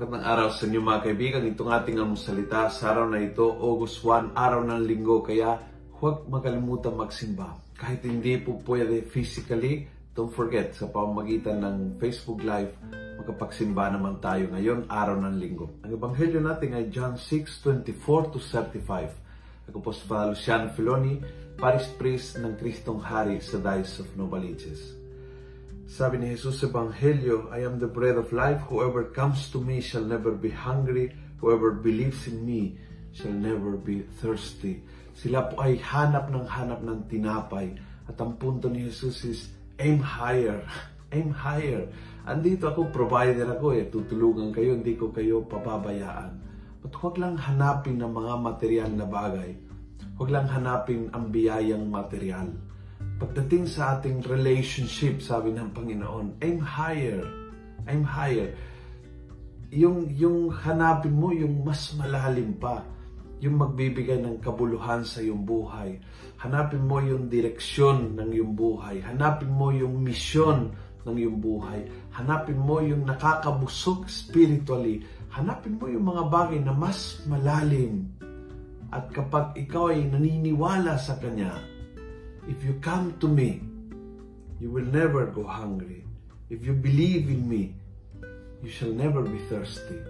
araw sa inyo mga kaibigan. Itong ating salita sa araw na ito, August 1, araw ng linggo. Kaya huwag makalimutan magsimba. Kahit hindi po pwede physically, don't forget, sa pamamagitan ng Facebook Live, magkapagsimba naman tayo ngayon, araw ng linggo. Ang ebanghelyo natin ay John 6, 24 to 35. Ako po si Father Luciano Filoni, Paris Priest ng Kristong Hari sa Diocese of Novaliches. Sabi ni Jesus sa Ebanghelyo, I am the bread of life. Whoever comes to me shall never be hungry. Whoever believes in me shall never be thirsty. Sila po ay hanap ng hanap ng tinapay. At ang punto ni Jesus is, aim higher. Aim higher. Andito ako, provider ako eh. Tutulungan kayo, hindi ko kayo pababayaan. But huwag lang hanapin ng mga material na bagay. Huwag lang hanapin ang biyayang material Pagdating sa ating relationship, sabi ng Panginoon, aim higher. Aim higher. Yung, yung hanapin mo yung mas malalim pa. Yung magbibigay ng kabuluhan sa iyong buhay. Hanapin mo yung direksyon ng iyong buhay. Hanapin mo yung misyon ng iyong buhay. Hanapin mo yung nakakabusog spiritually. Hanapin mo yung mga bagay na mas malalim. At kapag ikaw ay naniniwala sa Kanya, If you come to me, you will never go hungry. If you believe in me, you shall never be thirsty.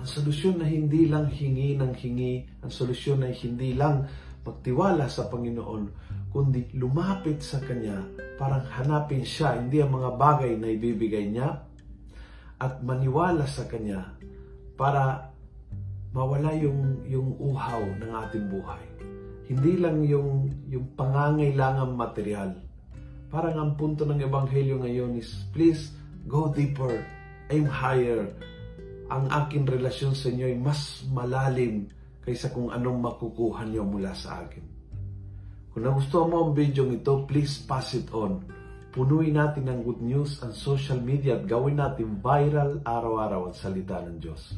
Ang solusyon na hindi lang hingi ng hingi, ang solusyon na hindi lang magtiwala sa Panginoon, kundi lumapit sa Kanya, parang hanapin siya, hindi ang mga bagay na ibibigay niya, at maniwala sa Kanya para mawala yung, yung uhaw ng ating buhay. Hindi lang yung, yung pangangailangan material. Parang ang punto ng Ebanghelyo ngayon is, please, go deeper, aim higher. Ang akin relasyon sa inyo ay mas malalim kaysa kung anong makukuha niyo mula sa akin. Kung nagustuhan mo ang video ito, please pass it on. Punuin natin ng good news ang social media at gawin natin viral araw-araw ang salita ng Diyos.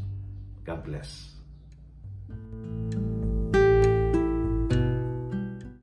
God bless.